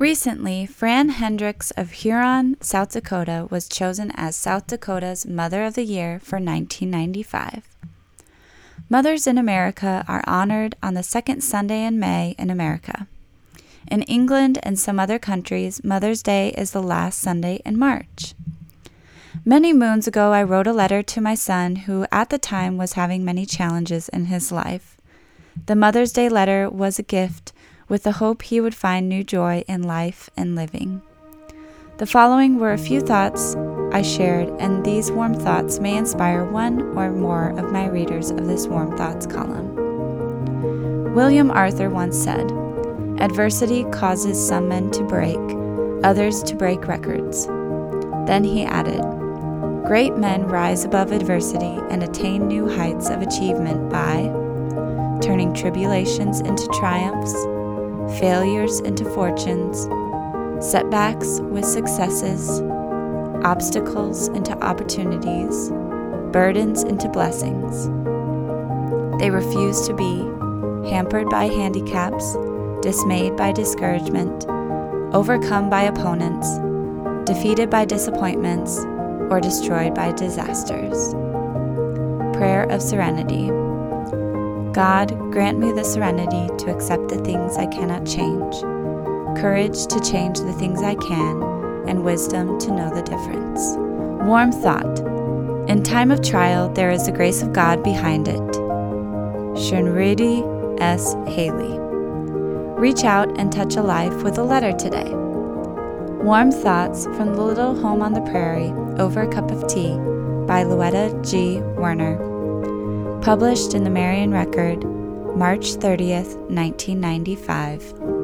Recently, Fran Hendricks of Huron, South Dakota was chosen as South Dakota's Mother of the Year for 1995. Mothers in America are honored on the second Sunday in May in America. In England and some other countries, Mother's Day is the last Sunday in March. Many moons ago, I wrote a letter to my son who at the time was having many challenges in his life. The Mother's Day letter was a gift with the hope he would find new joy in life and living. The following were a few thoughts I shared, and these warm thoughts may inspire one or more of my readers of this Warm Thoughts column. William Arthur once said, Adversity causes some men to break, others to break records. Then he added, Great men rise above adversity and attain new heights of achievement by turning tribulations into triumphs failures into fortunes, setbacks with successes, obstacles into opportunities, burdens into blessings. They refuse to be hampered by handicaps, dismayed by discouragement, overcome by opponents, defeated by disappointments, or destroyed by disasters. Prayer of Serenity. God, grant me the serenity to accept the things I cannot change, courage to change the things I can, and wisdom to know the difference. Warm thought. In time of trial, there is the grace of God behind it. Shunridi S. Haley. Reach out and touch a life with a letter today. Warm Thoughts from the Little Home on the Prairie Over a Cup of Tea by Louetta G. Werner published in the Marion Record, March 30th, 1995.